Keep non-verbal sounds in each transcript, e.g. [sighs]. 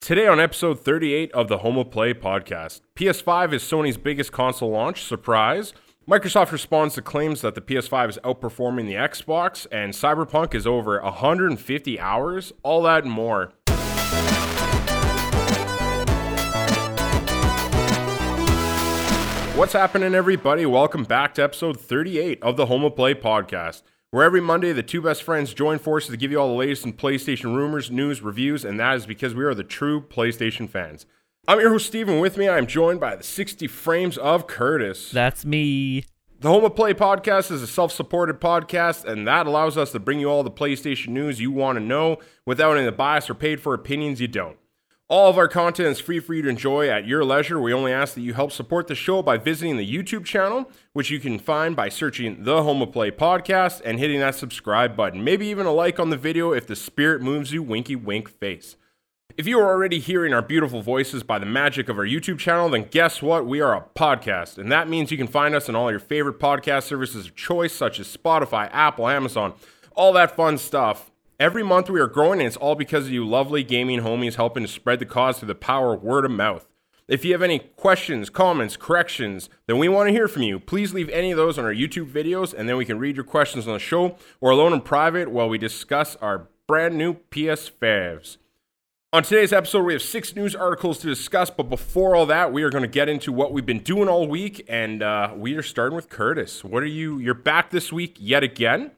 Today on episode 38 of the Home of Play podcast, PS5 is Sony's biggest console launch. Surprise. Microsoft responds to claims that the PS5 is outperforming the Xbox, and Cyberpunk is over 150 hours. All that and more. What's happening, everybody? Welcome back to episode 38 of the Home of Play podcast, where every Monday the two best friends join forces to give you all the latest in PlayStation rumors, news, reviews, and that is because we are the true PlayStation fans. I'm your host, Steven. With me, I'm joined by the 60 frames of Curtis. That's me. The Home of Play podcast is a self supported podcast, and that allows us to bring you all the PlayStation news you want to know without any bias or paid for opinions you don't. All of our content is free for you to enjoy at your leisure. We only ask that you help support the show by visiting the YouTube channel, which you can find by searching the Home of Play podcast and hitting that subscribe button. Maybe even a like on the video if the spirit moves you, winky wink face. If you are already hearing our beautiful voices by the magic of our YouTube channel, then guess what? We are a podcast, and that means you can find us on all your favorite podcast services of choice, such as Spotify, Apple, Amazon, all that fun stuff. Every month we are growing, and it's all because of you lovely gaming homies helping to spread the cause through the power of word of mouth. If you have any questions, comments, corrections, then we want to hear from you. Please leave any of those on our YouTube videos, and then we can read your questions on the show or alone in private while we discuss our brand new PS5s. On today's episode, we have six news articles to discuss, but before all that, we are going to get into what we've been doing all week, and uh, we are starting with Curtis. What are you? You're back this week yet again,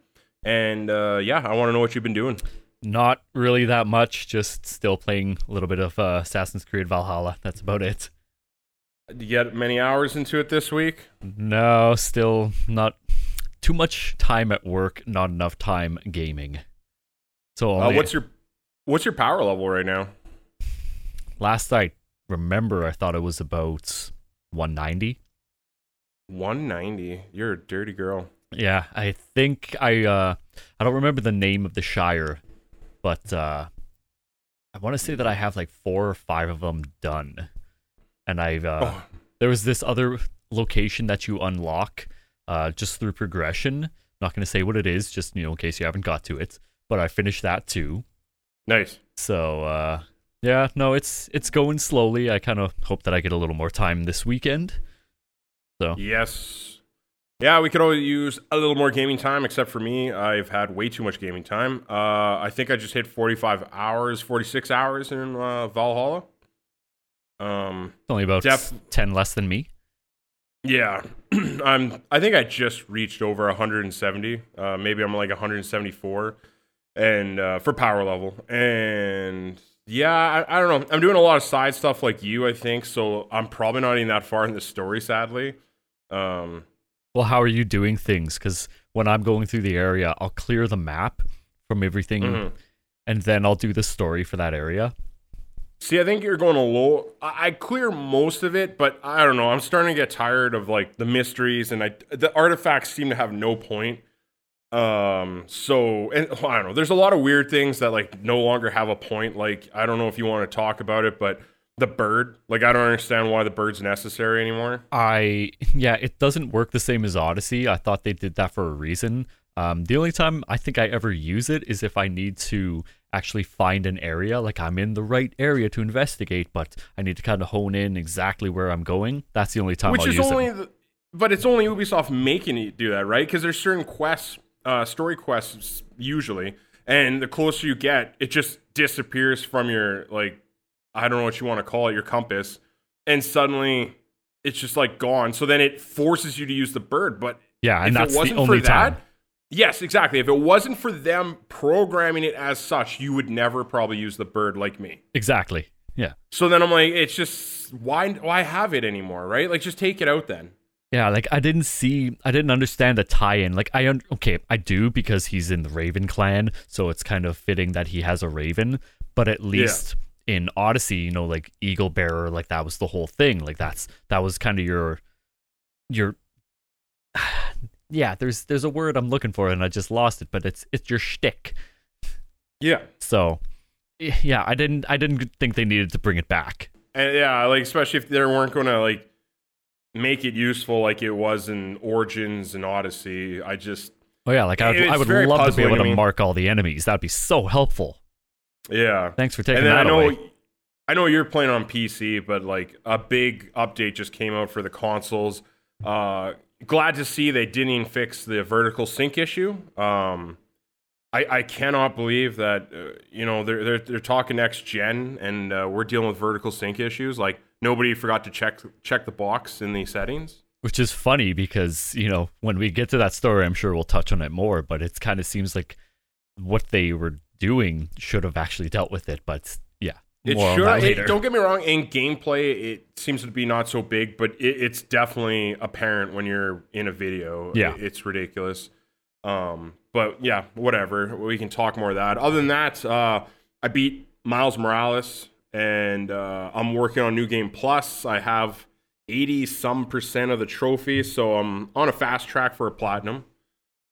and uh, yeah, I want to know what you've been doing. Not really that much, just still playing a little bit of uh, Assassin's Creed Valhalla. That's about it. Did you get many hours into it this week? No, still not too much time at work, not enough time gaming. So Uh, what's your What's your power level right now? last I remember, I thought it was about 190. 190. You're a dirty girl. Yeah, I think I uh I don't remember the name of the shire, but uh I want to say that I have like four or five of them done. And I've uh Oh. there was this other location that you unlock uh just through progression. Not going to say what it is just you know in case you haven't got to it, but I finished that too. Nice. So uh yeah, no, it's it's going slowly. I kind of hope that I get a little more time this weekend. So Yes. Yeah, we could always use a little more gaming time, except for me. I've had way too much gaming time. Uh, I think I just hit 45 hours, 46 hours in uh, Valhalla. Um, it's only about Def- 10 less than me. yeah, [clears throat] I'm. I think I just reached over 170. Uh, maybe I'm like 174, and uh, for power level. And yeah, I, I don't know. I'm doing a lot of side stuff like you. I think so. I'm probably not even that far in the story, sadly. Um, Well, how are you doing things? Because when I'm going through the area, I'll clear the map from everything, mhm. and then I'll do the story for that area. See, I think you're going a low. I, I clear most of it, but I don't know. I'm starting to get tired of like the mysteries, and I the artifacts seem to have no point. Um, so and I don't know. There's a lot of weird things that like no longer have a point. Like I don't know if you want to talk about it, but the bird, like I don't understand why the bird's necessary anymore. I yeah, it doesn't work the same as Odyssey. I thought they did that for a reason. Um, the only time I think I ever use it is if I need to actually find an area, like I'm in the right area to investigate, but I need to kind of hone in exactly where I'm going. That's the only time Which I'll is use only, it. the, but it's only Ubisoft making you do that, right? Because there's certain quests, uh, story quests usually, and the closer you get, it just disappears from your like, I don't know what you want to call it, your compass, and suddenly it's just like gone. So then it forces you to use the bird, but Yeah, and if that's it wasn't the only for time. that, yes, exactly. If it wasn't for them programming it as such, you would never probably use the bird like me. Exactly. Yeah. So then I'm like, it's just why why have it anymore, right? Like just take it out then. Yeah, like I didn't see, I didn't understand the tie-in. Like I, un- okay, I do because he's in the Raven clan, so it's kind of fitting that he has a Raven. But at least in Odyssey, you know, like Eagle Bearer, like that was the whole thing. Like that's that was kind of your, your. [sighs] Yeah, there's there's a word I'm looking for and I just lost it, but it's it's your shtick. Yeah. So, eh, yeah, I didn't I didn't think they needed to bring it back. And yeah, like especially if they weren't going to like make it useful like it was in Origins and Odyssey. I just Oh yeah, like I, I would love to be able to to mark all the enemies. That'd be so helpful. Yeah. Thanks for taking and that I know away. I know you're playing on PC, but like a big update just came out for the consoles. Uh, glad to see they didn't even fix the vertical sync issue. Um, I, I cannot believe that uh, you know they're, they're they're talking next gen and uh, we're dealing with vertical sync issues. Like nobody forgot to check check the box in the settings. Which is funny because you know when we get to that story, I'm sure we'll touch on it more. But it kind of seems like what they were doing should have actually dealt with it. But yeah, it should. It, don't get me wrong. In gameplay, it seems to be not so big, but it, it's definitely apparent when you're in a video. Yeah, it, it's ridiculous. Um, but yeah, whatever. We can talk more of that. Other than that, uh, I beat Miles Morales, and uh, I'm working on New Game Plus. I have 80 some percent of the trophies, so I'm on a fast track for a platinum.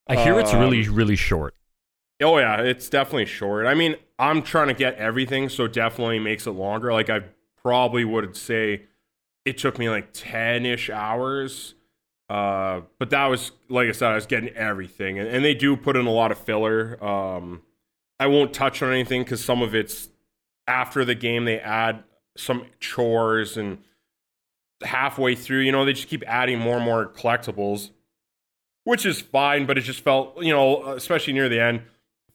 I hear it's really, um, really short. Oh yeah, it's definitely short. I mean, I'm trying to get everything, so definitely makes it longer. Like I probably would say it took me like 10-ish hours uh, but that was like I said, I was getting everything, and, and they do put in a lot of filler. Um, I won't touch on anything because some of it's after the game. They add some chores, and halfway through, you know, they just keep adding more and more collectibles, which is fine. But it just felt, you know, especially near the end,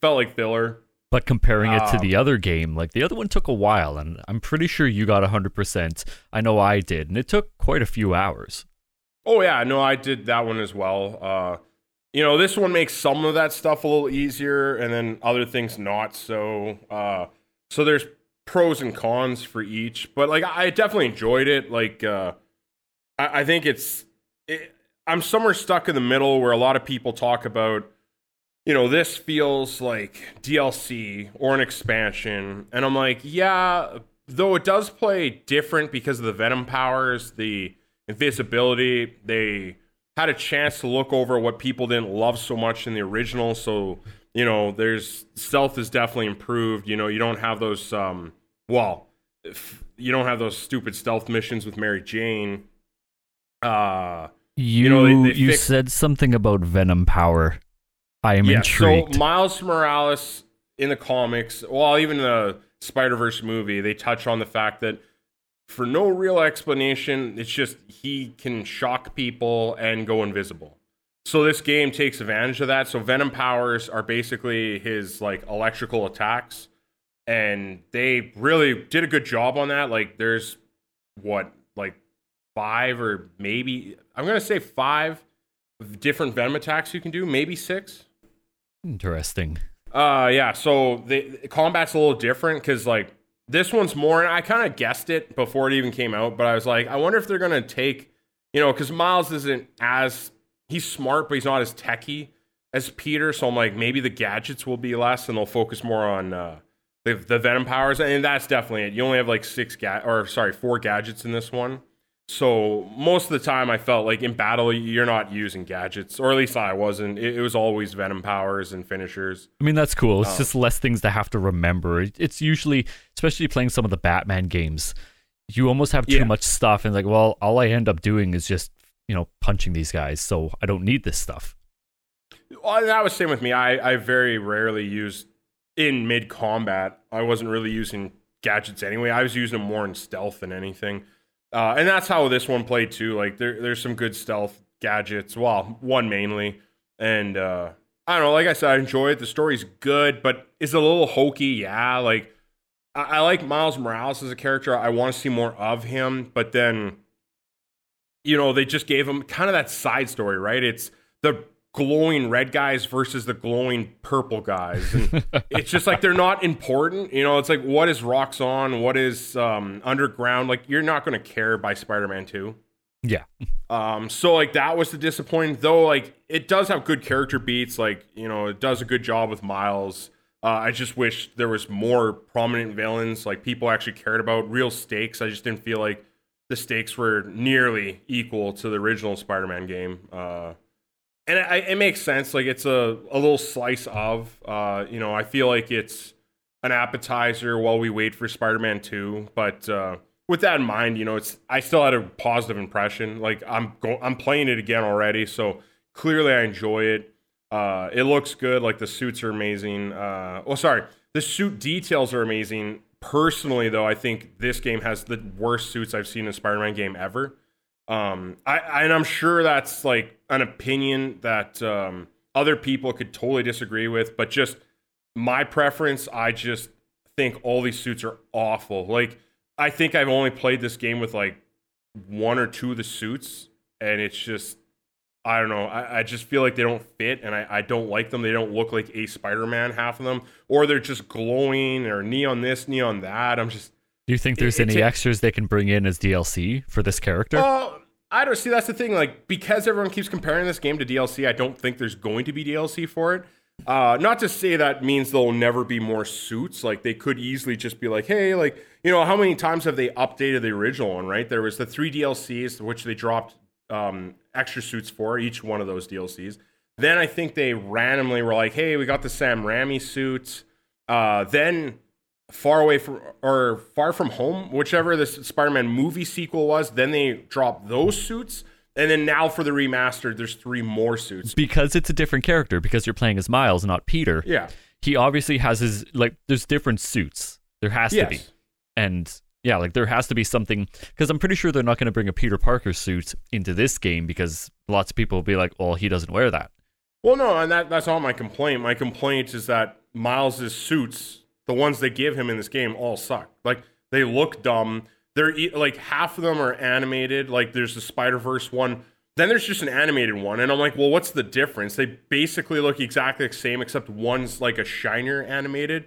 felt like filler. But comparing it to um, the other game, like the other one took a while, and I'm pretty sure you got 100%. I know I did, and it took quite a few hours. Oh yeah, no, I did that one as well. Uh, you know, this one makes some of that stuff a little easier, and then other things not so. Uh, so there's pros and cons for each, but like I definitely enjoyed it. Like uh, I, I think it's, it, I'm somewhere stuck in the middle where a lot of people talk about. You know, this feels like DLC or an expansion, and I'm like, yeah, though it does play different because of the Venom powers, the invisibility. They had a chance to look over what people didn't love so much in the original. So, you know, there's stealth is definitely improved. You know, you don't have those, um, well, you don't have those stupid stealth missions with Mary Jane. Uh, you, you know, they, they you fixed... said something about Venom power. I am yeah, intrigued. So Miles Morales in the comics, well, even the Spider Verse movie, they touch on the fact that for no real explanation. It's just he can shock people and go invisible. So this game takes advantage of that. So Venom powers are basically his like electrical attacks and they really did a good job on that. Like there's what like five or maybe I'm going to say 5 different Venom attacks you can do, maybe 6. Interesting. Uh yeah, so the combat's a little different cuz like this one's more, and I kind of guessed it before it even came out, but I was like, I wonder if they're gonna take, you know, because Miles isn't as he's smart, but he's not as techy as Peter. So I'm like, maybe the gadgets will be less, and they'll focus more on uh, the the Venom powers, and that's definitely it. You only have like six ga- or sorry, four gadgets in this one. So most of the time, I felt like in battle, you're not using gadgets, or at least I wasn't. It, it was always Venom powers and finishers. I mean, that's cool. It's um, just less things to have to remember. It's usually, especially playing some of the Batman games, you almost have too yeah. much stuff, and like, well, all I end up doing is just you know punching these guys, so I don't need this stuff. Well, that was same with me. I I very rarely used in mid combat. I wasn't really using gadgets anyway. I was using them more in stealth than anything. Uh, and that's how this one played too. Like there, there's some good stealth gadgets. Well, one mainly, and uh, I don't know. Like I said, I enjoy it. The story's good, but it's a little hokey. Yeah, like I, I like Miles Morales as a character. I want to see more of him, but then, you know, they just gave him kind of that side story, right? It's the glowing red guys versus the glowing purple guys. And [laughs] it's just like they're not important. You know, it's like what is Rocks Roxxon? What is um, Underground? Like you're not going to care by Spider-Man 2. Yeah. Um, so like that was the disappointing though. Like it does have good character beats. Like you know, it does a good job with Miles. Uh, I just wish there was more prominent villains, like people actually cared about real stakes. I just didn't feel like the stakes were nearly equal to the original Spider-Man game. Uh, and it, it, makes sense. Like it's a, a little slice of, uh, you know, I feel like it's an appetizer while we wait for Spider-Man 2. But uh, with that in mind, you know, it's I still had a positive impression. Like I'm I'm playing it again already, so clearly I enjoy it. Uh, it looks good. Like the suits are amazing. Uh, oh, sorry, the suit details are amazing. personally though, I think this game has the worst suits I've seen in a Spider-Man game ever. Um, I, and I'm sure that's like an opinion that um, other people could totally disagree with, but just my preference, I just think all these suits are awful. Like I think I've only played this game with like one or two of the suits, and it's just I don't know. I, I just feel like they don't fit, and I, I don't like them. They don't look like a Spider-Man, half of them, or they're just glowing or neon this, neon that. I'm just. Do you think there's it, any extras they can bring in as DLC for this character? Oh, I don't see. That's the thing. Like because everyone keeps comparing this game to DLC, I don't think there's going to be DLC for it. Uh, not to say that means there'll never be more suits. Like they could easily just be like, hey, like you know, how many times have they updated the original one? Right? There was the three DLCs which they dropped um, extra suits for each one of those DLCs. Then I think they randomly were like, hey, we got the Sam Raimi suit. Uh, then Far Away from or Far From Home, whichever this Spider-Man movie sequel was, then they dropped those suits. And then now for the remastered, there's three more suits. Because it's a different character, because you're playing as Miles, not Peter. Yeah. He obviously has his like there's different suits. There has yes. to be. And yeah, like there has to be something because I'm pretty sure they're not going to bring a Peter Parker suit into this game because lots of people will be like, "Well, he doesn't wear that." Well, no, and that that's not my complaint. My complaint is that Miles's suits, the ones they give him in this game, all suck. Like they look dumb. They're like half of them are animated. Like there's the Spider Verse one. Then there's just an animated one, and I'm like, well, what's the difference? They basically look exactly the same, except one's like a shinier animated,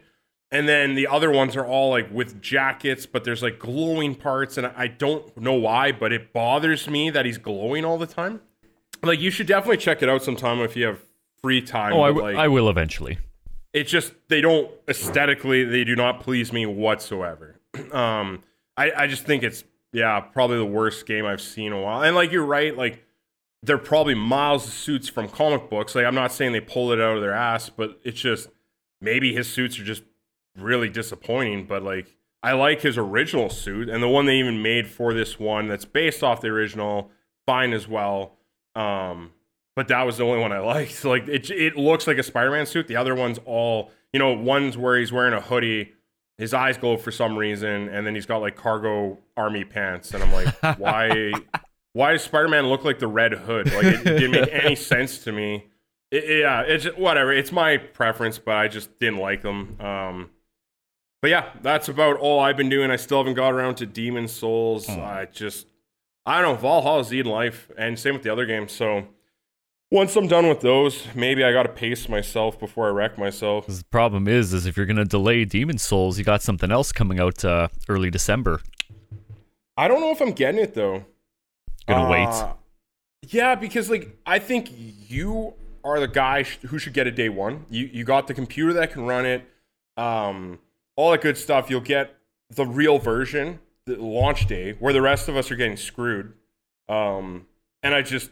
and then the other ones are all like with jackets, but there's like glowing parts, and I don't know why, but it bothers me that he's glowing all the time. Like you should definitely check it out sometime if you have free time. Oh, I, w- like, I will eventually. It's just they don't aesthetically they do not please me whatsoever. [clears throat] um, I I just think it's yeah probably the worst game I've seen in a while. And like you're right, like they're probably miles of suits from comic books. Like I'm not saying they pull it out of their ass, but it's just maybe his suits are just really disappointing. But like, I like his original suit, and the one they even made for this one that's based off the original, fine as well. Um, but that was the only one I liked. [laughs] Like, it it looks like a Spider-Man suit. The other one's all you know. One's where he's wearing a hoodie. His eyes glow for some reason, and then he's got like cargo army pants, and I'm like, [laughs] why? why does Spider-Man look like the Red Hood? Like, it, it didn't make any [laughs] sense to me. It, yeah, it's whatever. It's my preference, but I just didn't like them. Um, but yeah, that's about all I've been doing. I still haven't got around to Demon Souls. Hmm. I just, I don't know, Valhalla's in life, and same with the other games. So once I'm done with those, maybe I got to pace myself before I wreck myself. The problem is, is if you're gonna delay Demon Souls, you got something else coming out uh, early December. I don't know if I'm getting it though. Gonna uh, wait. Yeah, because like I think you are the guy sh- who should get it day one. You you got the computer that can run it. Um, all that good stuff. You'll get the real version, the launch day, where the rest of us are getting screwed. Um, and I just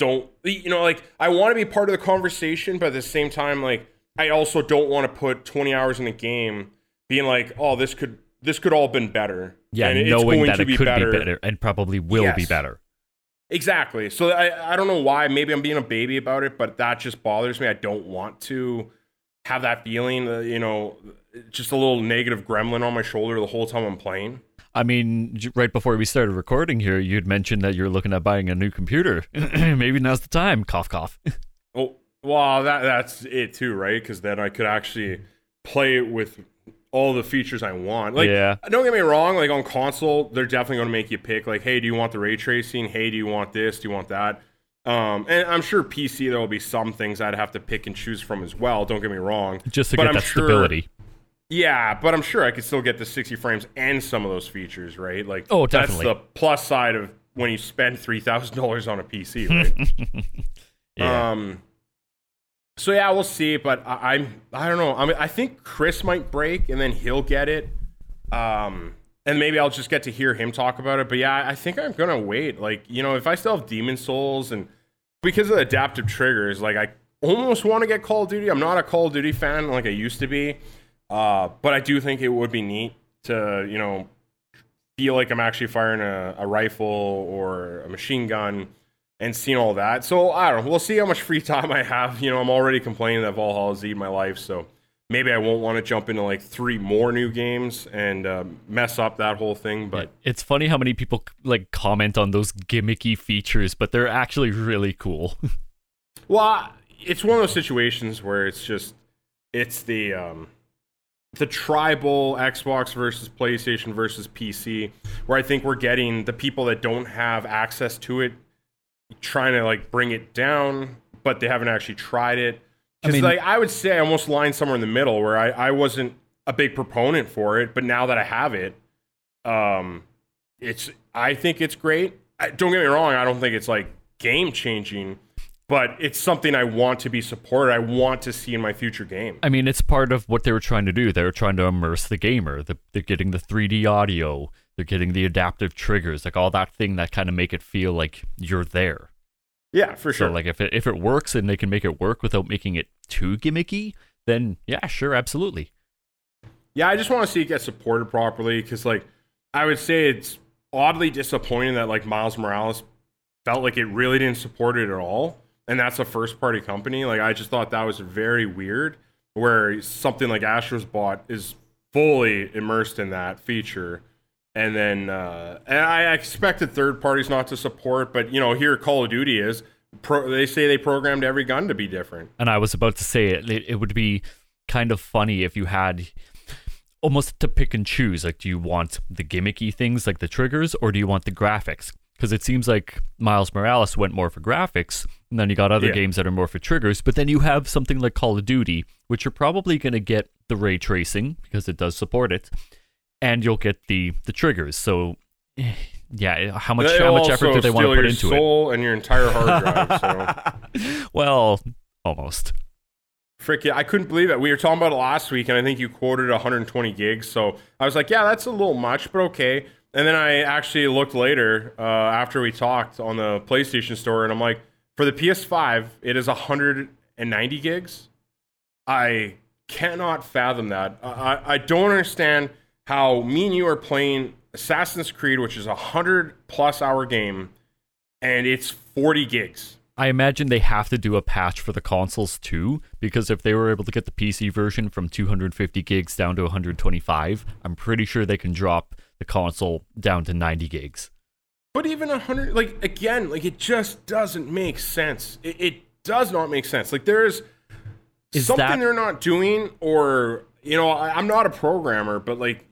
don't, you know, like I want to be part of the conversation, but at the same time, like I also don't want to put 20 hours in a game being like, oh, this could this could all been better. Yeah, and knowing that it be could better. be better and probably will yes. be better. Exactly. So I, I don't know why. Maybe I'm being a baby about it, but that just bothers me. I don't want to have that feeling, uh, you know, just a little negative gremlin on my shoulder the whole time I'm playing. I mean, right before we started recording here, you'd mentioned that you're looking at buying a new computer. [clears throat] Maybe now's the time. Cough, cough. [laughs] oh, well, that that's it too, right? Because then I could actually play it with all the features I want. Like, yeah. don't get me wrong. Like on console, they're definitely going to make you pick. Like, hey, do you want the ray tracing? Hey, do you want this? Do you want that? Um, and I'm sure PC there will be some things I'd have to pick and choose from as well. Don't get me wrong. Just to but get I'm that sure, stability. Yeah, but I'm sure I could still get the 60 frames and some of those features, right? Like, oh, definitely. That's the plus side of when you spend three thousand dollars on a PC, [laughs] right? yeah. Um. So yeah, we'll see. But I, I'm I don't know. I mean, I think Chris might break, and then he'll get it. Um, and maybe I'll just get to hear him talk about it. But yeah, I think I'm gonna wait. Like, you know, if I still have Demon Souls and because of the adaptive triggers, like I almost want to get Call of Duty. I'm not a Call of Duty fan like I used to be. Uh, but I do think it would be neat to, you know, feel like I'm actually firing a, a rifle or a machine gun and seeing all that. So I don't know. We'll see how much free [laughs] time I have. You know, I'm already complaining that Valhalla is eating my life. So maybe I won't want to jump into like three more new games and uh, mess up that whole thing. But it's funny how many people like comment on those gimmicky features, but they're actually really cool. [laughs] well, it's one of those situations where it's just it's the um, the tribal Xbox versus PlayStation versus PC, where I think we're getting the people that don't have access to it trying to like bring it down, but they haven't actually tried it. Because I mean, like I would say, I almost line somewhere in the middle where I, I wasn't a big proponent for it, but now that I have it, um, it's I think it's great. I, don't get me wrong, I don't think it's like game changing but it's something I want to be supported. I want to see in my future game. I mean, it's part of what they were trying to do. They were trying to immerse the gamer. The, they're getting the 3D audio. They're getting the adaptive triggers, like all that thing that kind of make it feel like you're there. Yeah, for sure. So, like if it if it works and they can make it work without making it too gimmicky, then yeah, sure, absolutely. Yeah, I just want to see it get supported properly because, like, I would say it's oddly disappointing that like Miles Morales felt like it really didn't support it at all and that's a first party company. Like I just thought that was very weird. Where something like Astrobot is fully immersed in that feature, and then uh, and I expected third parties not to support, but you know here Call of Duty is. Pro, they say they programmed every gun to be different. And I was about to say. It, it would be kind of funny if you had almost to pick and choose. Like, do you want the gimmicky things like the triggers, or do you want the graphics? because it seems like Miles Morales went more for graphics, and then you got other yeah. games that are more for triggers. But then you have something like Call of Duty, which you're probably going to get the ray tracing because it does support it, and you'll get the the triggers. So, yeah, how much how much effort do they want to put into soul it? and your entire hard drive. So. [laughs] well, almost. Freaking, I couldn't believe it. We were talking about it last week, and I think you quoted 120 gigs. So I was like, yeah, that's a little much, but okay. And then I actually looked later uh, after we talked on the PlayStation Store, and I'm like, for the PS5, it is 190 gigs. I cannot fathom that. I, I don't understand how me and you are playing Assassin's Creed, which is a 100 plus hour game, and it's 40 gigs. I imagine they have to do a patch for the consoles too, because if they were able to get the PC version from 250 gigs down to 125, I'm pretty sure they can drop the console down to 90 gigs. But even a 100, like, again, like, it just doesn't make sense. It, it does not make sense. Like, there's Is something that... they're not doing, or, you know, I, I'm not a programmer, but, like,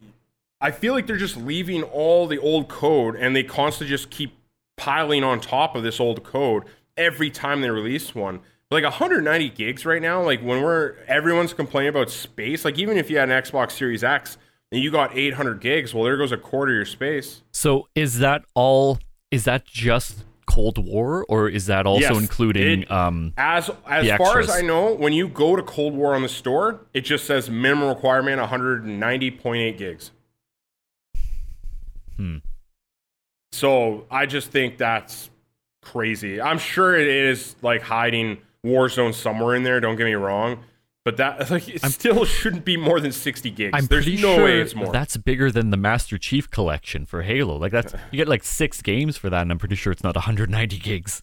I feel like they're just leaving all the old code and they constantly just keep piling on top of this old code every time they release one. Like 190 gigs right now, like when we're everyone's complaining about space, like even if you had an Xbox Series X, and you got 800 gigs, well, there goes a quarter of your space. So is that all? Is that just Cold War, or is that also yes, including it, um, as as far as I know, when you go to Cold War on the store, it just says minimum requirement 190.8 gigs. Hmm. So I just think that's crazy. I'm sure it is like hiding Warzone somewhere in there. Don't get me wrong, but that [laughs] like it I'm, still shouldn't be more than 60 gigs. I'm There's no sure way it's more. That's bigger than the Master Chief collection for Halo. Like that's [laughs] you get like six games for that, and I'm pretty sure it's not 190 gigs.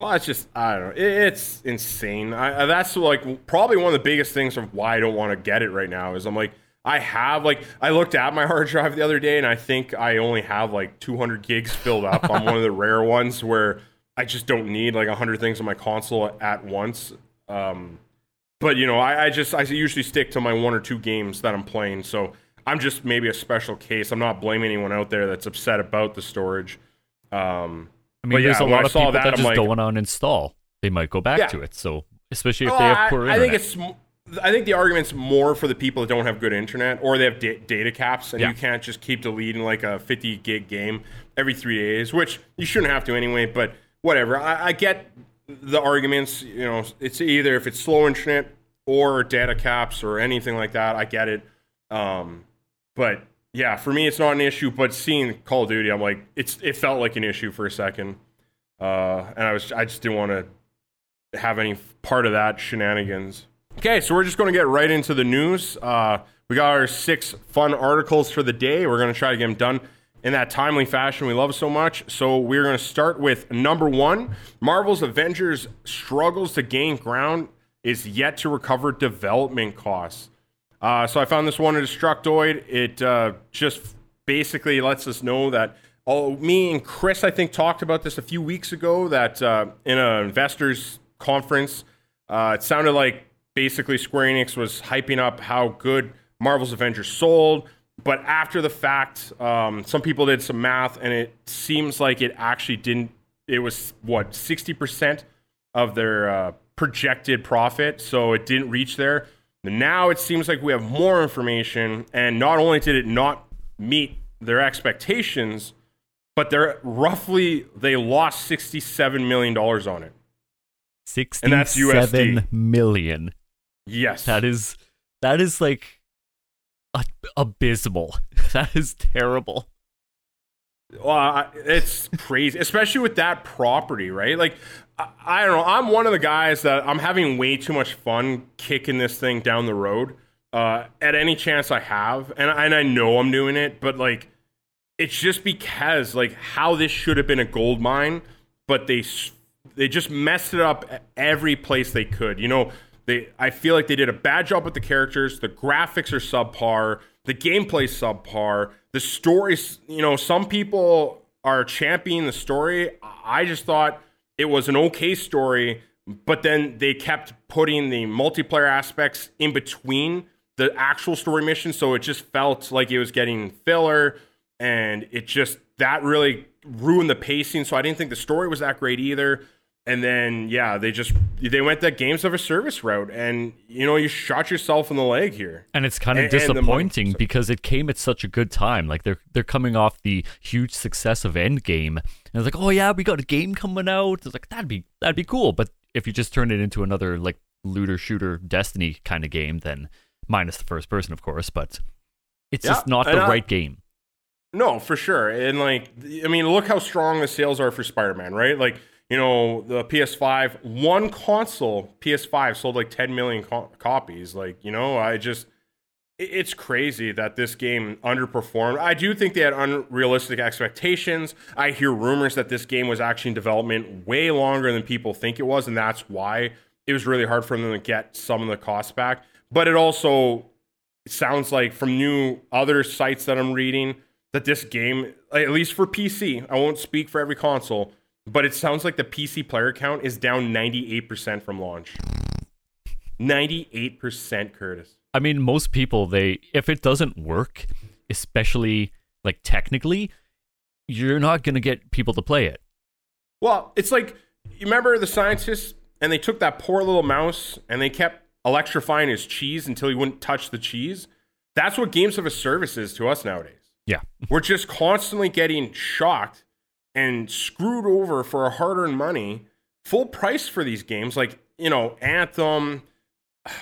Well, it's just I don't know. It's insane. I, that's like probably one of the biggest things of why I don't want to get it right now is I'm like I have like I looked at my hard drive the other day and I think I only have like 200 gigs filled up on one of the [laughs] rare ones where I just don't need like 100 things on my console at once. Um, but you know, I, I just I usually stick to my one or two games that I'm playing. So I'm just maybe a special case. I'm not blaming anyone out there that's upset about the storage. Um, I mean, there's yeah, a lot of people that, that just like, don't want to uninstall. They might go back yeah. to it. So especially if oh, they have poor I, internet. I think it's. I think the argument's more for the people that don't have good internet or they have da- data caps and yeah. you can't just keep deleting like a 50 gig game every three days, which you shouldn't have to anyway. But whatever. I, I get the arguments, you know, it's either if it's slow internet or data caps or anything like that. I get it. Um, but yeah, for me, it's not an issue. But seeing Call of Duty, I'm like, it's it felt like an issue for a second, uh, and I was I just didn't want to have any part of that shenanigans. Okay, so we're just going to get right into the news. Uh, we got our six fun articles for the day. We're going to try to get them done in that timely fashion we love so much. So we're going to start with number one Marvel's Avengers struggles to gain ground is yet to recover development costs. Uh, so I found this one at Destructoid. It uh, just basically lets us know that oh, me and Chris, I think, talked about this a few weeks ago. That uh, in an investors conference, uh, it sounded like basically Square Enix was hyping up how good Marvel's Avengers sold. But after the fact, um, some people did some math, and it seems like it actually didn't. It was what sixty percent of their uh, projected profit, so it didn't reach there. Now it seems like we have more information, and not only did it not meet their expectations, but they're roughly they lost sixty-seven million dollars on it. Sixty-seven million. Yes, that is that is like abysmal. [laughs] That is terrible. Well, it's crazy, especially with that property, right? Like, I, I, don't know. I'm one of the guys that I'm having way too much fun kicking this thing down the road uh, at any chance I have, and and I know I'm doing it, but like, it's just because like how this should have been a gold mine, but they they just messed it up every place they could. You know, they I feel like they did a bad job with the characters. The graphics are subpar the gameplay subpar, the stories, you know, some people are championing the story. I just thought it was an okay story, but then they kept putting the multiplayer aspects in between the actual story mission, so it just felt like it was getting filler and it just that really ruined the pacing. So I didn't think the story was that great either and then yeah, they just they went that games of a service route, and you know you shot yourself in the leg here. And it's kind of and, disappointing and because it came at such a good time. Like they're they're coming off the huge success of Endgame, and it's like, oh yeah, we got a game coming out. It's like that'd be that'd be cool. But if you just turn it into another like looter shooter Destiny kind of game, then minus the first person, of course, but it's yeah, just not the I, right game. No, for sure. And like, I mean, look how strong the sales are for Spider Man, right? Like you know, the PS5, one console, PS5 sold like 10 million co- copies. Like, you know, I just, it's crazy that this game underperformed. I do think they had unrealistic expectations. I hear rumors that this game was actually in development way longer than people think it was, and that's why it was really hard for them to get some of the costs back. But it also sounds like from new other sites that I'm reading that this game, at least for PC, I won't speak for every console, but it sounds like the PC player count is down 98% from launch. 98%, Curtis. I mean, most people, they if it doesn't work, especially like technically, you're not going to get people to play it. Well, it's like you remember the scientists and they took that poor little mouse and they kept electrifying his cheese until he wouldn't touch the cheese. That's what games of a service is to us nowadays. Yeah. We're just constantly getting shocked and screwed over for a hard earned money, full price for these games. Like, you know, Anthem,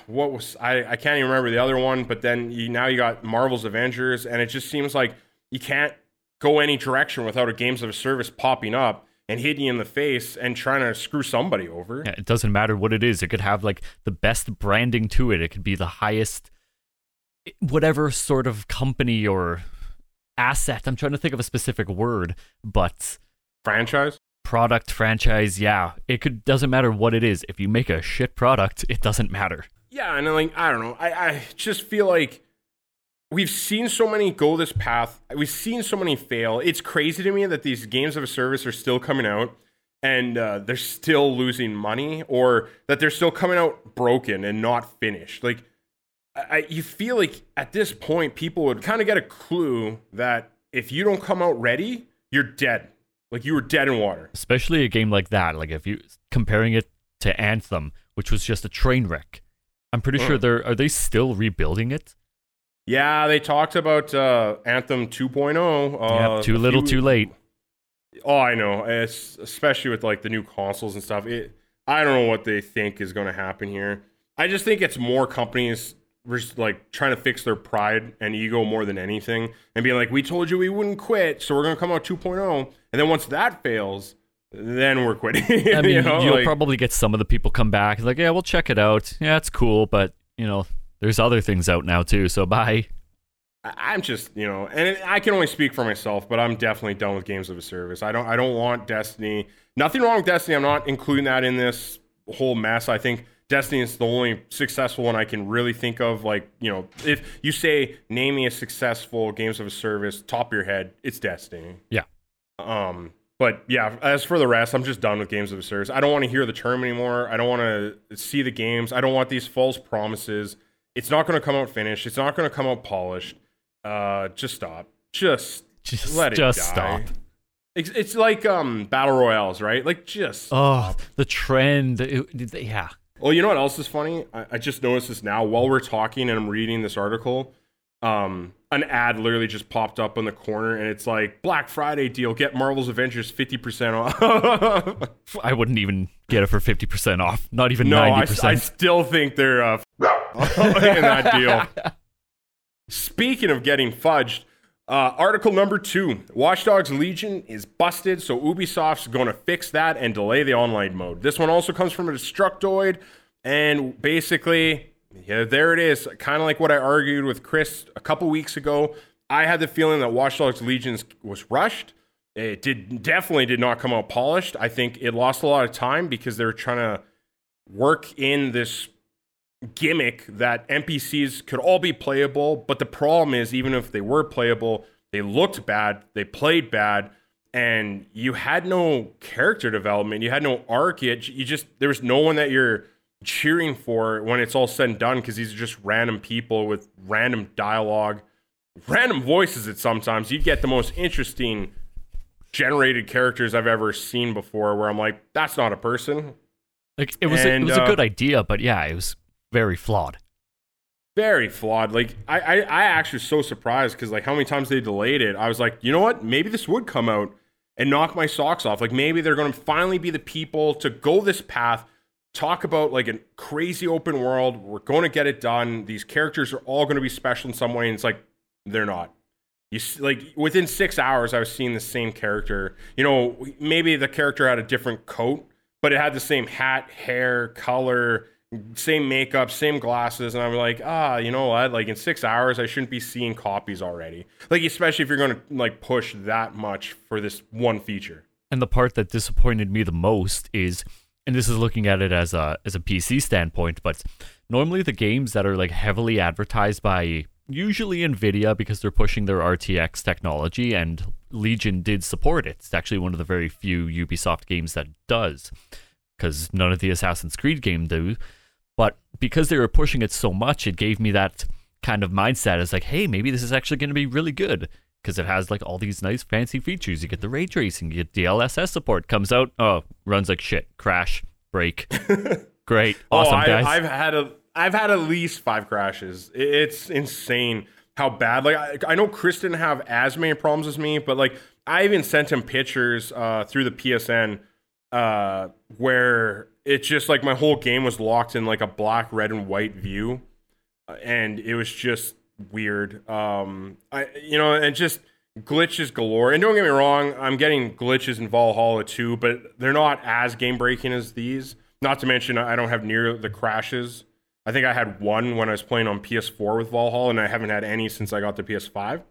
what was, I, I can't even remember the other one, but then you, now you got Marvel's Avengers, and it just seems like you can't go any direction without a games of a service popping up and hitting you in the face and trying to screw somebody over. Yeah, it doesn't matter what it is. It could have like the best branding to it. It could be the highest whatever sort of company or asset. I'm trying to think of a specific word, but franchise? product franchise yeah. It could doesn't matter what it is. If you make a shit product it doesn't matter. Yeah and like i don't know. I, I just feel like we've seen so many go this path. We've seen so many fail. It's crazy to me that these games of a service are still coming out and uh, they're still losing money or that they're still coming out broken and not finished. Like I, you feel like at this point people would kind of get a clue that if you don't come out ready, you're dead. Like you were dead in water. Especially a game like that. Like if you comparing it to Anthem, which was just a train wreck. I'm pretty sure they're are they still rebuilding it? Yeah, they talked about uh, Anthem 2.0. Uh, yep, too little, few... too late. Oh, I know. It's especially with like the new consoles and stuff. It, I don't know what they think is going to happen here. I just think it's more companies like trying to fix their pride and ego more than anything and being like, we told you we wouldn't quit, so we're going to come out 2.0. And then once that fails, then we're quitting. [laughs] I mean, you know, you'll like, probably get some of the people come back like, yeah, we'll check it out. Yeah, it's cool, but you know, there's other things out now too. So bye. I'm just, you know, and I can only speak for myself, but I'm definitely done with games of a service. I don't, I don't want Destiny. Nothing wrong with Destiny. I'm not including that in this whole mess. I think Destiny is the only successful one I can really think of. Like, you know, if you say name me a successful games of a service, top of your head, it's Destiny. Yeah. Um, but yeah, as for the rest, I'm just done with games of a service. I don't want to hear the term anymore. I don't want to see the games. I don't want these false promises. It's not going to come out finished. It's not going to come out polished. Uh, just stop. Just, Just, let it just die. stop. It's, it's like um battle royales, right? Like just. Oh, the trend. it- yeah. Well, you know what else is funny? I, I just noticed this now while we're talking and I'm reading this article. Um, an ad literally just popped up in the corner and it's like Black Friday deal, get Marvel's Avengers 50% off. [laughs] I wouldn't even get it for 50% off. Not even no, I, 90%. I still think they're uh, [laughs] in that deal. [laughs] Speaking of getting fudged, uh, article number two Watch Dogs Legion is busted, so Ubisoft's going to fix that and delay the online mode. This one also comes from a Destructoid, and basically, yeah, there it is. Kind of like what I argued with Chris a couple weeks ago. I had the feeling that Watch Dogs Legion was rushed. It did definitely did not come out polished. I think it lost a lot of time because they were trying to work in this gimmick that NPCs could all be playable, but the problem is even if they were playable, they looked bad, they played bad, and you had no character development, you had no arc. You, you just there was no one that you're cheering for when it's all said and done because these are just random people with random dialogue, random voices. At sometimes you get the most interesting generated characters I've ever seen before. Where I'm like, that's not a person. like, it was, a, it and, was a uh, good idea, but yeah, it was very flawed. very flawed. Like I, I, I actually was so surprised because like how many times they delayed it. I was like, you know what? Maybe this would come out and knock my socks off. Like maybe they're going to finally be the people to go this path. Talk about like a crazy open world. We're going to get it done. These characters are all going to be special in some way. And it's like they're not. You s- like within six hours, I was seeing the same character. You know, maybe the character had a different coat, but it had the same hat, hair, color, same makeup, same glasses, and I'm like, ah, you know what? Like in six hours, I shouldn't be seeing copies already. Like especially if you're going to like push that much for this one feature. And the part that disappointed me the most is, and this is looking at it as a as a PC standpoint, but normally the games that are like heavily advertised by usually Nvidia because they're pushing their RTX technology, and Legion did support it. It's actually one of the very few Ubisoft games that does, because none of the Assassin's Creed game do. But because they were pushing it so much, it gave me that kind of mindset as like, hey, maybe this is actually going to be really good because it has like all these nice fancy features. You get the ray tracing, you get DLSS support. Comes out, oh, runs like shit, crash, break. [laughs] Great, awesome oh, I, guys. I've had a, I've had at least five crashes. It's insane how bad. Like I, I know Chris didn't have as many problems as me, but like I even sent him pictures uh, through the PSN uh, where it's just like my whole game was locked in like a black, red, and white view, and it was just weird. Um, I you know, and just glitches galore. And don't get me wrong, I'm getting glitches in Valhalla too, but they're not as game breaking as these. Not to mention, I don't have near the crashes. I think I had one when I was playing on PS4 with Valhalla, and I haven't had any since I got the PS5.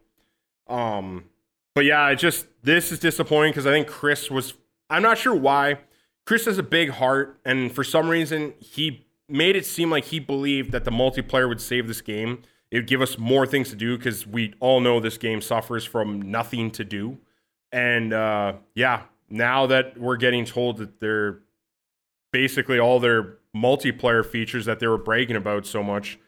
Um, but yeah, it just this is disappointing because I think Chris was. I'm not sure why. Chris has a big heart, and for some reason, he made it seem like he believed that the multiplayer would save this game. It would give us more things to do because we all know this game suffers from nothing to do. And uh, yeah, now that we're getting told that they're basically all their multiplayer features that they were bragging about so much,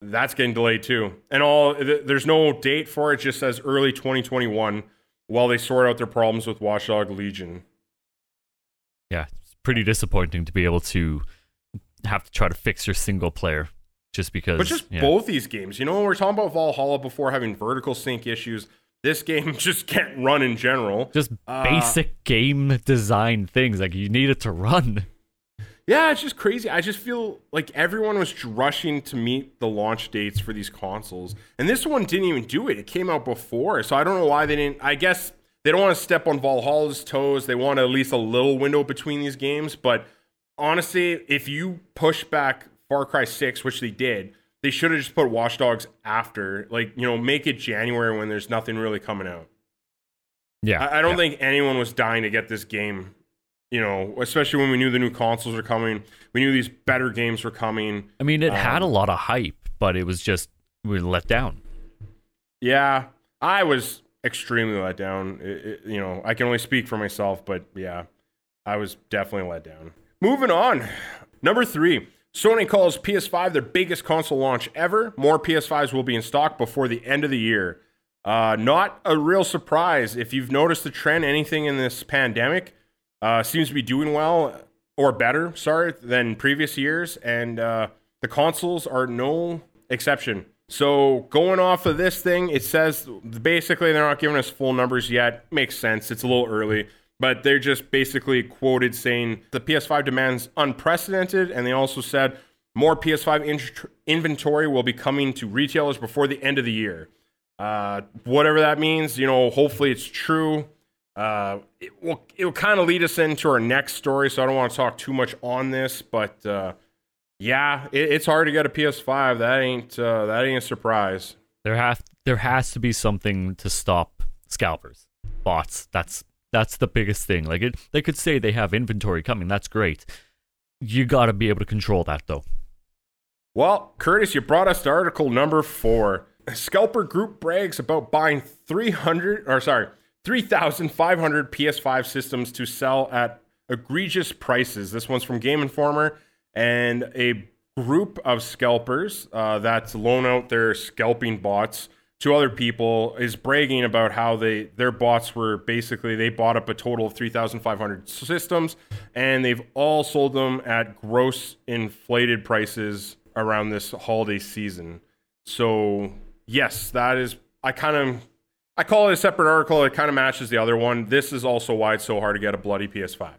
that's getting delayed too. And all th- there's no date for it; just says early 2021 while they sort out their problems with Watchdog Legion. yeah, pretty disappointing to be able to have to try to fix your single player just because. But just yeah. both these games, you know, we we're talking about Valhalla before having vertical sync issues. This game [laughs] just can't run in general. just Uh, basic game design things like you need it to run. Yeah, it's just crazy. I just feel like everyone was rushing to meet the launch dates for these consoles. And this one didn't even do it. It came out before. So I don't know why they didn't. I guess they don't want to step on Valhalla's toes. They want at least a little window between these games. But honestly, if you push back Far Cry 6, which they did, they should have just put Watch Dogs after. Like, you know, make it January when there's nothing really coming out. Yeah, I, I don't yeah. think anyone was dying to get this game you know, especially when we knew the new consoles were coming, we knew these better games were coming. I mean, it had a Um, lot of hype, but it was just we were let down. Yeah, I was extremely let down. It- it- you know, I can only speak for myself, but yeah, I was definitely let down. Moving on. Number three. Sony calls PS5 their biggest console launch ever. More PS5s will be in stock before the end of the year. Uh, not a real surprise. If you've noticed the trend, anything in this pandemic uh, seems to be doing well or better, sorry, than previous years. And uh, the consoles are no exception. So going off of this thing, it says basically they're not giving us full numbers yet. Makes sense. It's a little early, but they're just basically quoted saying the PS5 demands unprecedented, and they also said more PS5 in- inventory will be coming to retailers before the end of the year. Uh, whatever that means, you know, hopefully it's true. Uh, it will it will kind of lead us into our next story, so I don't want to talk too much on this, but uh, yeah, it, it's hard to get a PS5. That ain't uh, that ain't a surprise. There have there has to be something to stop scalpers, bots. That's that's the biggest thing. Like it, they could say they have inventory coming. That's great. You got to be able to control that though. Well, Curtis, you brought us to article number four. Scalper Group brags about buying 300, or sorry, 3,500 PS5 systems to sell at egregious prices. This one's from Game Informer, and a group of scalpers uh, that loan out their scalping bots to other people is bragging about how they their bots were basically they bought up a total of 3,500 systems, and they've all sold them at gross inflated prices around this holiday season. So yes, that is. I kind of I call it a separate article. It kind of matches the other one. This is also why it's so hard to get a bloody PS5.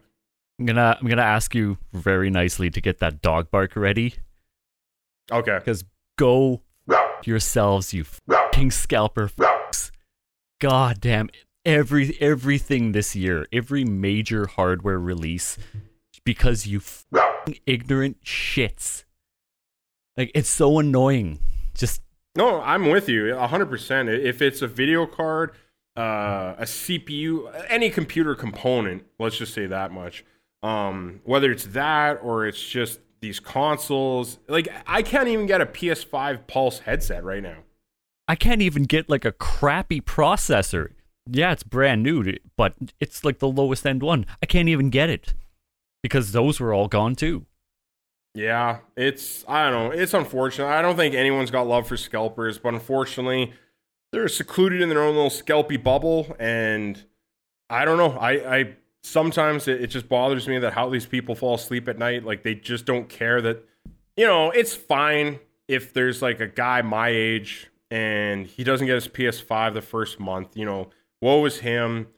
I'm gonna I'm gonna ask you very nicely to get that dog bark ready. Okay. Because go yourselves, you fucking scalper fucks. God damn every everything this year, every major hardware release, because you ignorant shits. Like it's so annoying. Just No, I'm with you 100%. If it's a video card, uh, a CPU, any computer component, let's just say that much. Um, whether it's that or it's just these consoles, like I can't even get a PS5 Pulse headset right now. I can't even get like a crappy processor. Yeah, it's brand new, but it's like the lowest end one. I can't even get it because those were all gone too. Yeah, it's I don't know. It's unfortunate. I don't think anyone's got love for scalpers, but unfortunately, they're secluded in their own little scalpy bubble, and I don't know. I I sometimes it, it just bothers me that how these people fall asleep at night. Like they just don't care that you know it's fine if there's like a guy my age and he doesn't get his PS5 the first month. You know, woe is him.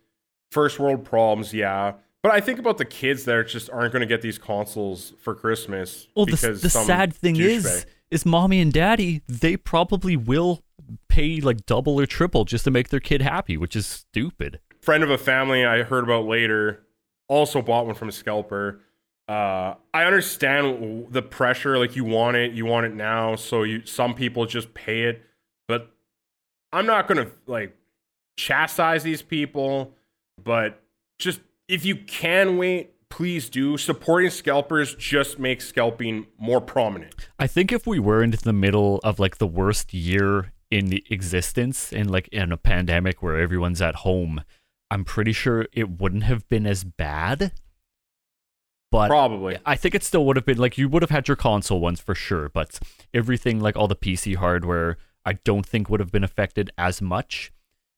First world problems, yeah. But I think about the kids that just aren't going to get these consoles for Christmas. Well, the, because the some sad thing is, is mommy and daddy they probably will pay like double or triple just to make their kid happy, which is stupid. Friend of a family I heard about later also bought one from a scalper. Uh, I understand the pressure, like you want it, you want it now, so you some people just pay it, but I'm not gonna like chastise these people, but just if you can wait, please do. Supporting scalpers just makes scalping more prominent. I think if we were into the middle of like the worst year in the existence and like in a pandemic where everyone's at home, I'm pretty sure it wouldn't have been as bad. But Probably. I think it still would have been like you would have had your console ones for sure, but everything like all the PC hardware, I don't think would have been affected as much.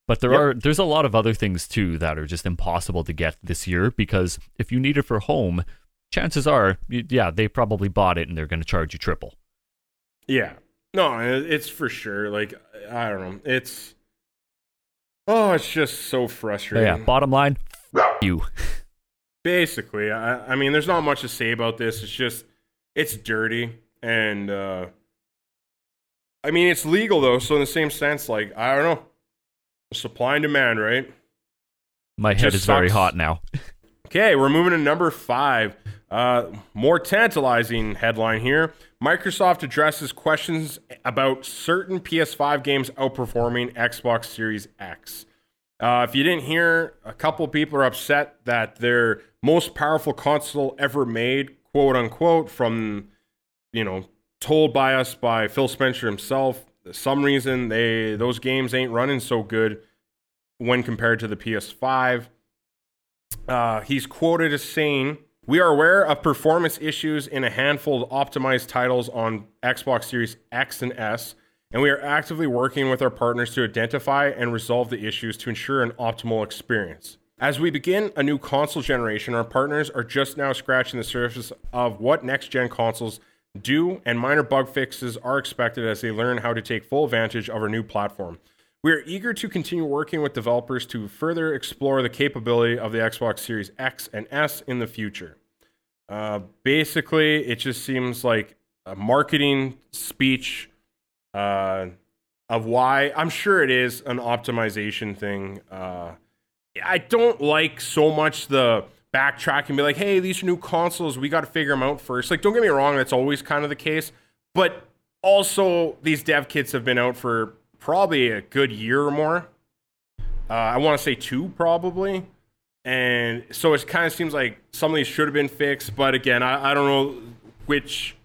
But there Yep. are there's a lot of other things too that are just impossible to get this year because if you need it for home, chances are, yeah, they probably bought it and they're going to charge you triple. Yeah. No, it's for sure. Like I don't know. It's oh, it's just so But frustrating. yeah, bottom line, you. Basically, I, I mean, there's not much to say about this. It's just it's dirty, and uh, I mean, it's legal though. So in the same sense, like I don't know, supply and demand, right? My head Just is very hot now. [laughs] Okay, we're moving to number five. Uh, more tantalizing headline here. Microsoft addresses questions about certain PS5 games outperforming Xbox Series X. Uh, if you didn't hear, a couple people are upset that their most powerful console ever made, quote unquote, from you know, told by us by Phil Spencer himself. Some reason they those games ain't running so good when compared to the PS5. Uh, he's quoted as saying, "We are aware of performance issues in a handful of optimized titles on Xbox Series X and S." and we are actively working with our partners to identify and resolve the issues to ensure an optimal experience. As we begin a new console generation, our partners are just now scratching the surface of what next gen consoles do, and minor bug fixes are expected as they learn how to take full advantage of our new platform. We are eager to continue working with developers to further explore the capability of the Xbox Series X and S in the future. Uh, basically, it just seems like a marketing speech uh, of why. I'm sure it is an optimization thing. Uh, I don't like so much the backtrack and be like, hey, these are new consoles. We got to figure them out first. Like, don't get me wrong, that's always kind of the case. But also, these dev kits have been out for probably a good year or more. Uh, I want to say two, probably. And so it kind of seems like some of these should have been fixed. But again, I, I don't know which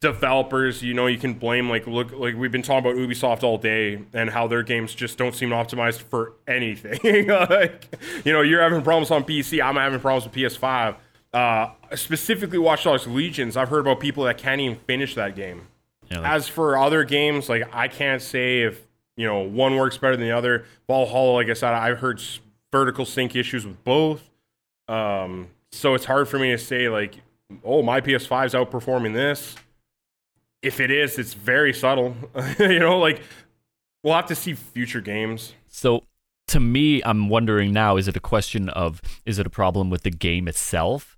developers, you know, you can blame like look like we've been talking about Ubisoft all day and how their games just don't seem optimized for anything. [laughs] like, you know, you're having problems on PC, I'm having problems with PS5. Uh, specifically Watch Dogs Legions, I've heard about people that can't even finish that game. Yeah, like- As for other games, like I can't say if you know one works better than the other. Valhalla, like I said, I've heard vertical sync issues with both. Um, so it's hard for me to say like, oh, my PS5 is outperforming this if it is, it's very subtle. [laughs] you know, like we'll have to see future games. So to me, I'm wondering now: is it a question of is it a problem with the game itself,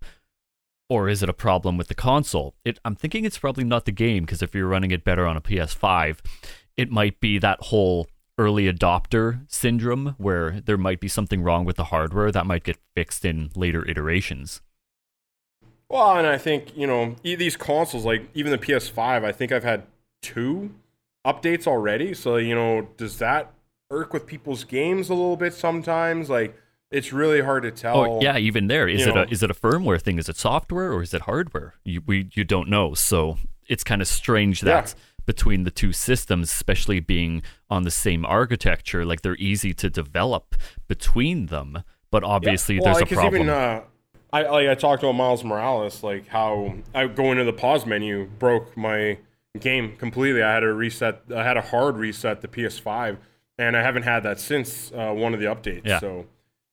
or is it a problem with the console? It, I'm thinking it's probably not the game because if you're running it better on a PS5, it might be that whole early adopter syndrome where there might be something wrong with the hardware that might get fixed in later iterations. Well, and I think you know these consoles, like even the PS5, I think I've had two updates already. So you know, does that irk with people's games a little bit sometimes? Like it's really hard to tell. Oh yeah, even there is it know. a is it a firmware thing? Is it software or is it hardware? You we you don't know. So it's kind of strange that. Yeah. Between the two systems, especially being on the same architecture, like they're easy to develop between them, but obviously yeah. well, there's like, a problem. Even, uh, I like I talked about Miles Morales, like how I go into the pause menu broke my game completely. I had to reset. I had a hard reset the PS5, and I haven't had that since uh, one of the updates. Yeah. So,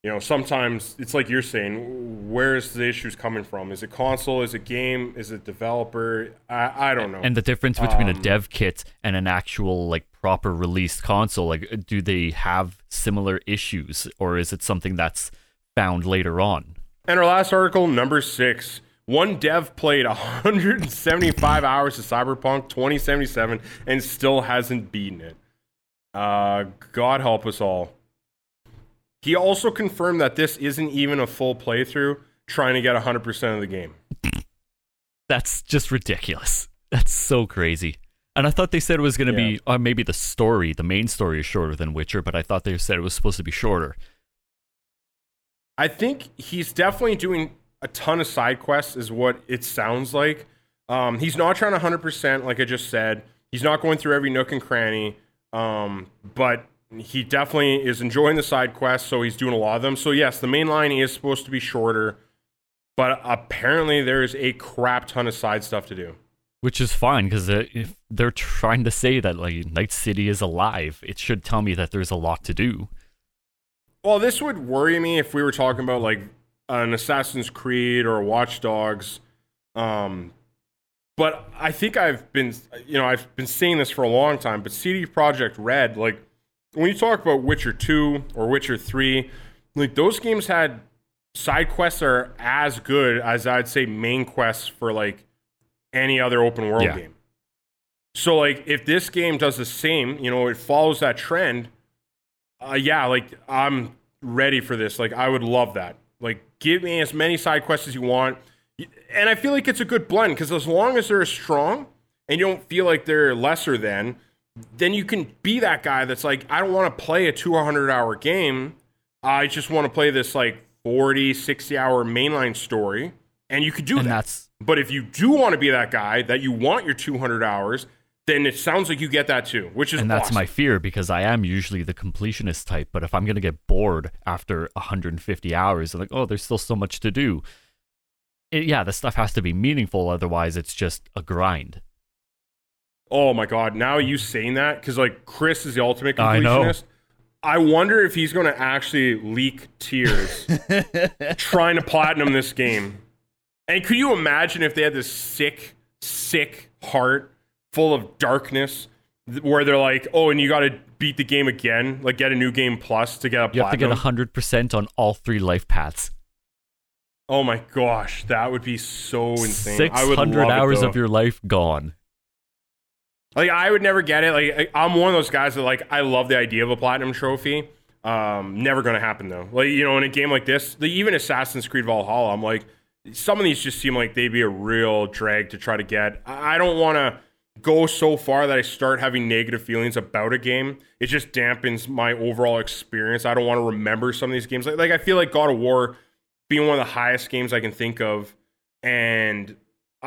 you know, sometimes it's like you're saying, where's the issues coming from? Is it console? Is it game? Is it developer? I, I don't know. And the difference between um, a dev kit and an actual like proper released console, like do they have similar issues, or is it something that's found later on? And our last article, number six. One dev played 175 hours of Cyberpunk 2077 and still hasn't beaten it. Uh, God help us all. He also confirmed that this isn't even a full playthrough, trying to get 100% of the game. That's just ridiculous. That's so crazy. And I thought they said it was going to yeah. be uh, maybe the story, the main story is shorter than Witcher, but I thought they said it was supposed to be shorter. I think he's definitely doing a ton of side quests, is what it sounds like. Um, he's not trying to 100%, like I just said. He's not going through every nook and cranny, um, but he definitely is enjoying the side quests, so he's doing a lot of them. So, yes, the main line is supposed to be shorter, but apparently there's a crap ton of side stuff to do. Which is fine because if they're trying to say that like Night City is alive, it should tell me that there's a lot to do. Well, this would worry me if we were talking about like an Assassin's Creed or Watch Dogs. Um, but I think I've been, you know, I've been seeing this for a long time. But CD Projekt Red, like when you talk about Witcher Two or Witcher Three, like those games had side quests are as good as I'd say main quests for like any other open world yeah. game. So like if this game does the same, you know, it follows that trend. Uh, yeah, like I'm ready for this. Like I would love that. Like give me as many side quests as you want. And I feel like it's a good blend because as long as they're strong and you don't feel like they're lesser than, then you can be that guy that's like, I don't want to play a 200 hour game. I just want to play this like 40, 60 hour mainline story, and you could do and that. that's But if you do want to be that guy that you want your 200 hours, then it sounds like you get that too, which is and that's awesome. my fear because I am usually the completionist type. But if I'm gonna get bored after 150 hours, and like oh, there's still so much to do. It, yeah, the stuff has to be meaningful. Otherwise, it's just a grind. Oh my god! Now you saying that because like Chris is the ultimate I know. completionist. I wonder if he's going to actually leak tears [laughs] trying to platinum this game. And could you imagine if they had this sick, sick heart full of darkness, where they're like, "Oh, and you got to beat the game again, like get a new game plus to get a You have to platinum." get 100 percent on all three life paths. oh my gosh, that would be so insane. I 600 love it, hours of your life gone. Like I would never get it. Like I'm one of those guys that like I love the idea of a platinum trophy. Um, never gonna happen though. Like you know, in a game like this, the, even Assassin's Creed Valhalla, I'm like, some of these just seem like they'd be a real drag to try to get. I I don't want to go so far that I start having negative feelings about a game. It just dampens my overall experience. I don't want to remember some of these games. Like, like I feel like God of War being one of the highest games I can think of, and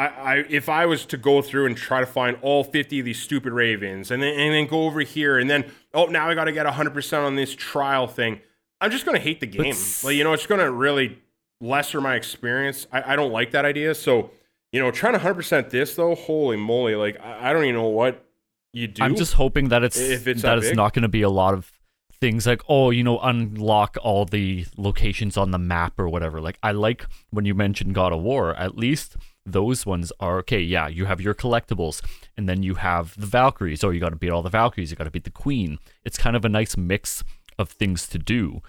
I, I if I was to go through and try to find all 50 of these stupid ravens and then and then go over here and then oh now I got to get 100% on this trial thing I'm just going to hate the game s- like you know it's going to really lesser my experience I, I don't like that idea so you know trying to 100% this though holy moly like I, I don't even know what you do I'm just hoping that it's, If it's that that it's not going to be a lot of things like oh you know unlock all the locations on the map or whatever. Like I like when you mentioned God of War. At least those ones are okay. Yeah, you have your collectibles, and then you have the Valkyries. Oh, you got to beat all the Valkyries. You got to beat the Queen. It's kind of a nice mix of things to do.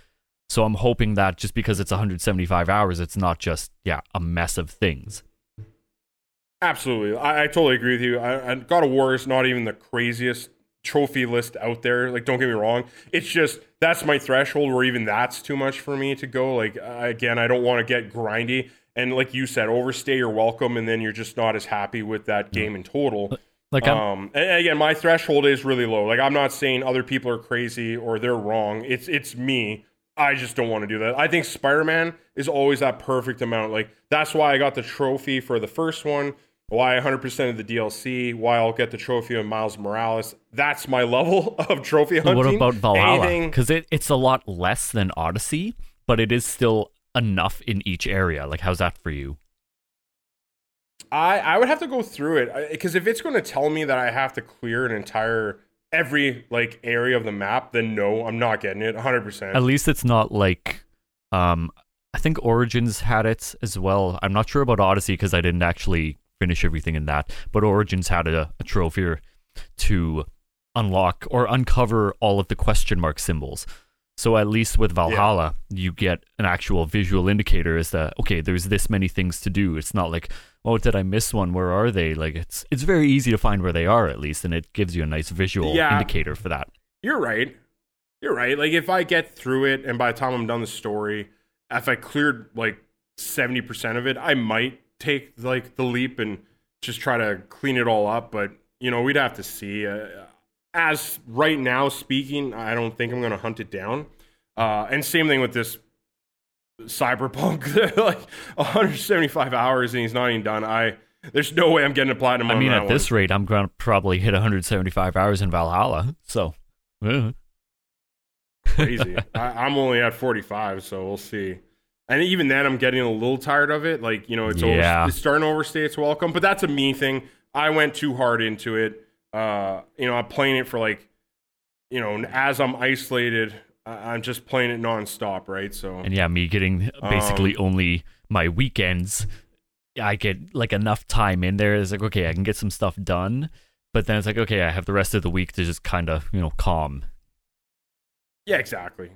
So I'm hoping that just because it's 175 hours, it's not just yeah a mess of things. Absolutely, I, I totally agree with you. I, I, God of War is not even the craziest trophy list out there. Like, don't get me wrong. It's just that's my threshold, where even that's too much for me to go. Like, again, I don't want to get grindy, and like you said, overstay your welcome, and then you're just not as happy with that game in total. Like I'm, Um, and again, my threshold is really low. Like, I'm not saying other people are crazy or they're wrong. It's it's me. I just don't want to do that. I think Spider Man is always that perfect amount. Like that's why I got the trophy for the first one. Why 100% of the DLC. Why I'll get the trophy of Miles Morales. That's my level [laughs] of trophy hunting. What about Valhalla? Because it, it's a lot less than Odyssey, but it is still enough in each area. Like, how's that for you? I I would have to go through it because if it's going to tell me that I have to clear an entire every like area of the map, then no, I'm not getting it 100%. At least it's not like, um, I think Origins had it as well. I'm not sure about Odyssey because I didn't actually finish everything in that, but Origins had a, a trophy to unlock or uncover all of the question mark symbols. So at least with Valhalla, you get an actual visual indicator as that okay, there's this many things to do. It's not like, oh, did I miss one? Where are they? Like it's it's very easy to find where they are at least, and it gives you a nice visual Yeah. indicator for that. You're right. You're right. Like if I get through it and by the time I'm done the story, if I cleared like 70% of it, I might take like the leap and just try to clean it all up, but you know, we'd have to see. Uh, as right now speaking, I don't think I'm going to hunt it down. Uh, and same thing with this cyberpunk [laughs] like 175 hours and he's not even done. I there's no way I'm getting a platinum I mean, at this one. rate, I'm going to probably hit 175 hours in Valhalla. So, uh, crazy. [laughs] I, I'm only at 45, so we'll see. And even then, I'm getting a little tired of it. Like you know, it's Yeah. over, it's starting to overstay its welcome. But that's a me thing. I went too hard into it. Uh, you know, I'm playing it for like, you know, as I'm isolated, I'm just playing it nonstop, right? So and yeah, me getting Um, basically only my weekends. I get like enough time in there. It's like okay, I can get some stuff done, but then it's like okay, I have the rest of the week to just kind of you know calm. Yeah, exactly.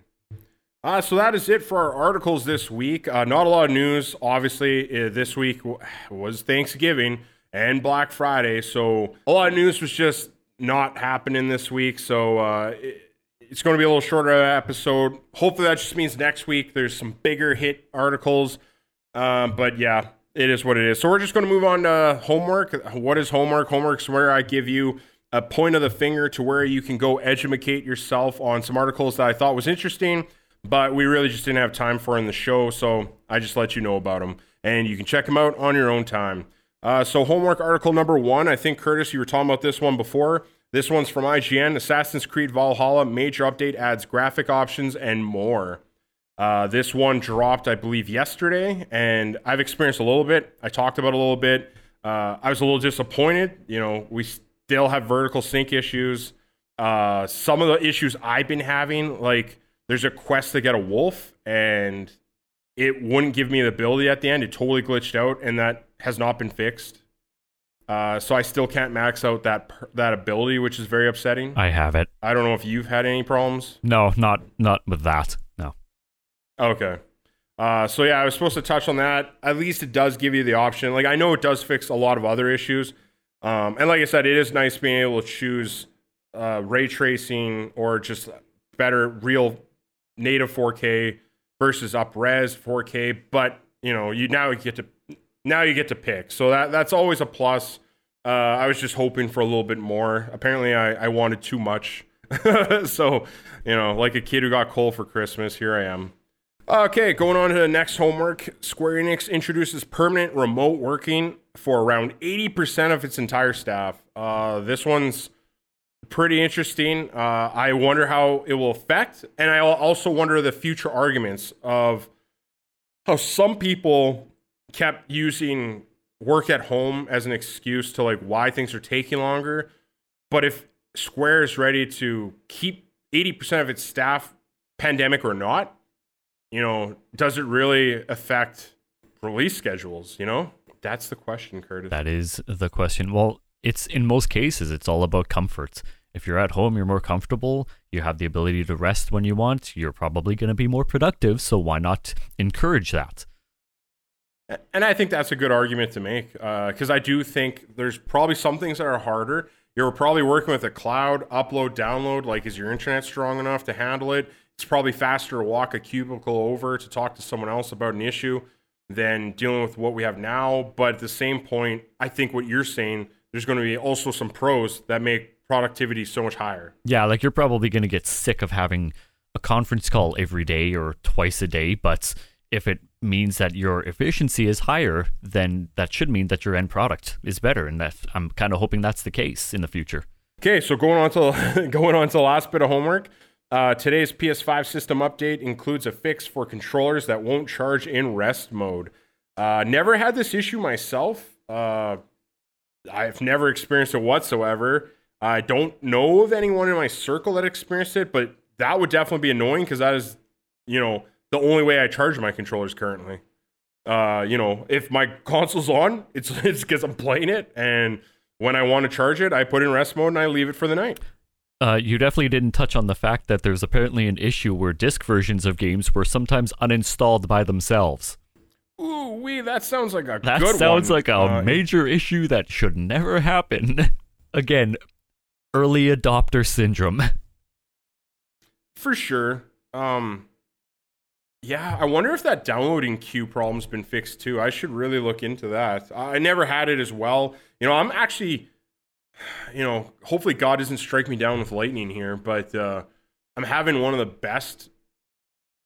Uh, so that is it for our articles this week. Uh, not a lot of news. Obviously, uh, this week w- was Thanksgiving and Black Friday, so a lot of news was just not happening this week. So uh, it, it's going to be a little shorter episode. Hopefully, that just means next week there's some bigger hit articles. Um, but yeah, it is what it is. So we're just going to move on to homework. What is homework? Homework's where I give you a point of the finger to where you can go educate yourself on some articles that I thought was interesting. but we really just didn't have time for in the show, so I just let you know about them. And you can check them out on your own time. Uh, so, homework article number one, I think, Curtis, you were talking about this one before. This one's from IGN Assassin's Creed Valhalla major update adds graphic options and more. Uh, this one dropped, I believe, yesterday, and I've experienced a little bit. I talked about a little bit. Uh, I was a little disappointed. You know, we still have vertical sync issues. Uh, some of the issues I've been having, like there's a quest to get a wolf, and it wouldn't give me the ability at the end. It totally glitched out, and that has not been fixed. Uh, so I still can't max out that that ability, which is very upsetting. I have it. I don't know if you've had any problems. No, not not with that. No. Okay. Uh, so yeah, I was supposed to touch on that. At least it does give you the option. Like I know it does fix a lot of other issues, um, and like I said, it is nice being able to choose uh, ray tracing or just better real native 4K versus upres 4K. But you know, you now get to now you get to pick. So that that's always a plus. Uh, I was just hoping for a little bit more. Apparently, I, I wanted too much. [laughs] so, you know, like a kid who got coal for Christmas, here I am. Okay, going on to the next homework. Square Enix introduces permanent remote working for around 80% of its entire staff. Uh, this one's pretty interesting. Uh, I wonder how it will affect, and I also wonder the future arguments of how some people kept using work at home as an excuse to like why things are taking longer. But if Square is ready to keep 80% of its staff, pandemic or not, you know, does it really affect release schedules? You know, that's the question, Curtis. That is the question. Well, it's in most cases, it's all about comfort. If you're at home, you're more comfortable, you have the ability to rest when you want, you're probably going to be more productive. So why not encourage that? And I think that's a good argument to make because uh, I do think there's probably some things that are harder. You're probably working with a cloud upload, download. Like, is your internet strong enough to handle it? It's probably faster to walk a cubicle over to talk to someone else about an issue than dealing with what we have now. But at the same point, I think what you're saying, there's going to be also some pros that make productivity so much higher. Yeah, like you're probably going to get sick of having a conference call every day or twice a day, but if it means that your efficiency is higher, then that should mean that your end product is better, and that I'm kind of hoping that's the case in the future. Okay, so going on to [laughs] going on to the last bit of homework. Uh, today's PS5 system update includes a fix for controllers that won't charge in rest mode. Uh, never had this issue myself. Uh, I've never experienced it whatsoever. I don't know of anyone in my circle that experienced it, but that would definitely be annoying because that is, you know, the only way I charge my controllers currently. Uh, you know, if my [laughs] console's on, it's [laughs] it's because I'm playing it, and when I want to charge it, I put in rest mode and I leave it for the night. Uh, you definitely didn't touch on the fact that there's apparently an issue where disc versions of games were sometimes uninstalled by themselves. Ooh, wee, that sounds like a that sounds one. like a Uh, major issue that should never happen. [laughs] Again, early adopter syndrome. for sure. Um, yeah, I wonder if that downloading queue problem's been fixed too. I should really look into that. I never had it as well. You know, I'm actually, you know, hopefully God doesn't strike me down with lightning here, but uh, I'm having one of the best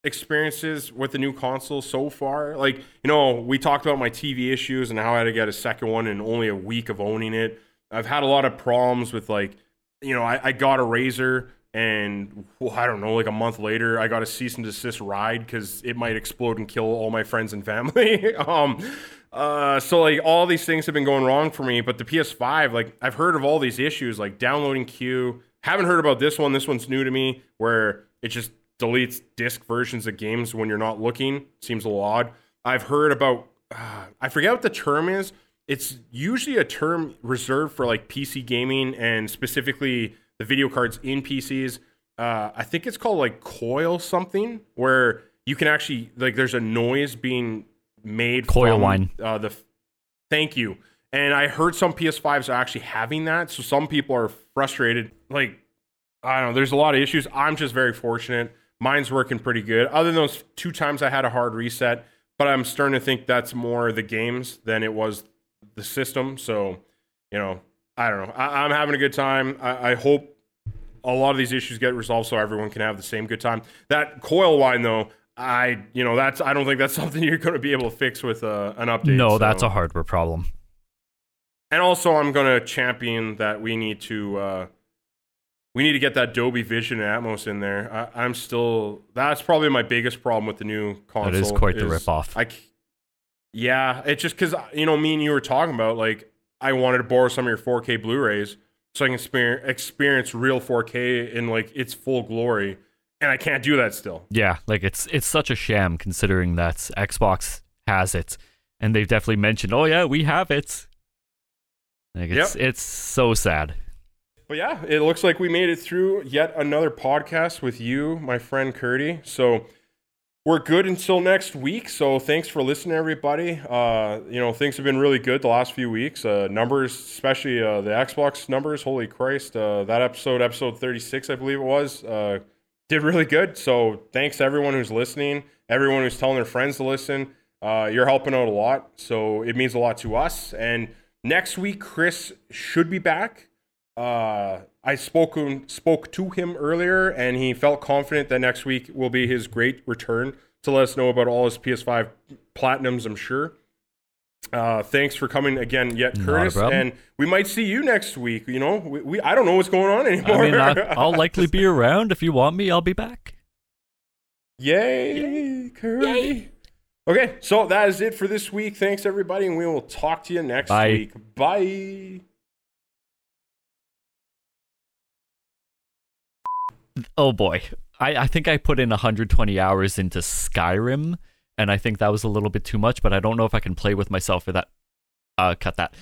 experiences with the new console so far. Like, you know, we talked about my TV issues and how I had to get a second one in only a week of owning it. I've had a lot of problems with like, you know, I, I got a razor and well, I don't know, like a month later, I got a cease and desist ride because it might explode and kill all my friends and family. [laughs] um, uh, so like all these things have been going wrong for me. But the PS5, like I've heard of all these issues, like downloading queue. Haven't heard about this one. This one's new to me, where it just deletes disc versions of games when you're not looking. Seems a little odd. I've heard about. Uh, I forget what the term is. It's usually a term reserved for like PC gaming and specifically the video cards in PCs. Uh, I think it's called like coil something, where you can actually like there's a noise being made. Coil from, whine. Uh, the thank you. And I heard some PS5s are actually having that, so some people are frustrated. Like I don't know, there's a lot of issues. I'm just very fortunate. Mine's working pretty good. Other than those two times I had a hard reset, but I'm starting to think that's more the games than it was the system. So, you know, I don't know. I, am having a good time. I, I, hope a lot of these issues get resolved so everyone can have the same good time. That coil whine though, I you know that's I don't think that's [laughs] something you're going to be able to fix with uh, an update. No, so. that's a hardware problem. And also, I'm going to champion that we need to uh, we need to get that Dolby Vision and Atmos in there. I, am still that's probably my biggest problem with the new console. That is quite is the ripoff. I yeah, it's just because you know me and you were talking about like I wanted to borrow some of your 4K Blu-rays so I can experience, experience real 4K in like its full glory, and I can't do that still. Yeah, like it's it's such a sham considering that Xbox has it, and they've definitely mentioned, oh yeah, we have it. Like it's yep. it's so sad. But yeah, it looks like we made it through yet another podcast with you, my friend Curdy. So we're good until next week. So thanks for listening, everybody. Uh, you know, things have been really good the last few weeks. Uh, numbers, especially uh, the Xbox numbers. Holy Christ, uh, that episode, episode thirty six, I believe it was, uh, did really good. So thanks everyone who's listening, everyone who's telling their friends to listen. Uh, you're helping out a lot, so it means a lot to us. And next week, Chris should be back. I spoke spoke to him earlier, and he felt confident that next week will be his great return to let us know about all his PS5 platinums. I'm sure. Uh, thanks for coming again, yet Curtis, and we might see you next week. You know, we, we I don't know what's going on anymore. I mean, [laughs] I'll, likely be around if you want me. I'll be back. Yay, Curry! Yay. Okay, so that is it for this week. Thanks everybody, and we will talk to you next Bye. week. Bye. Oh boy, I, I think I put in 120 hours into Skyrim, and I think that was a little bit too much. But I don't know if I can play with myself for that. Uh, cut that.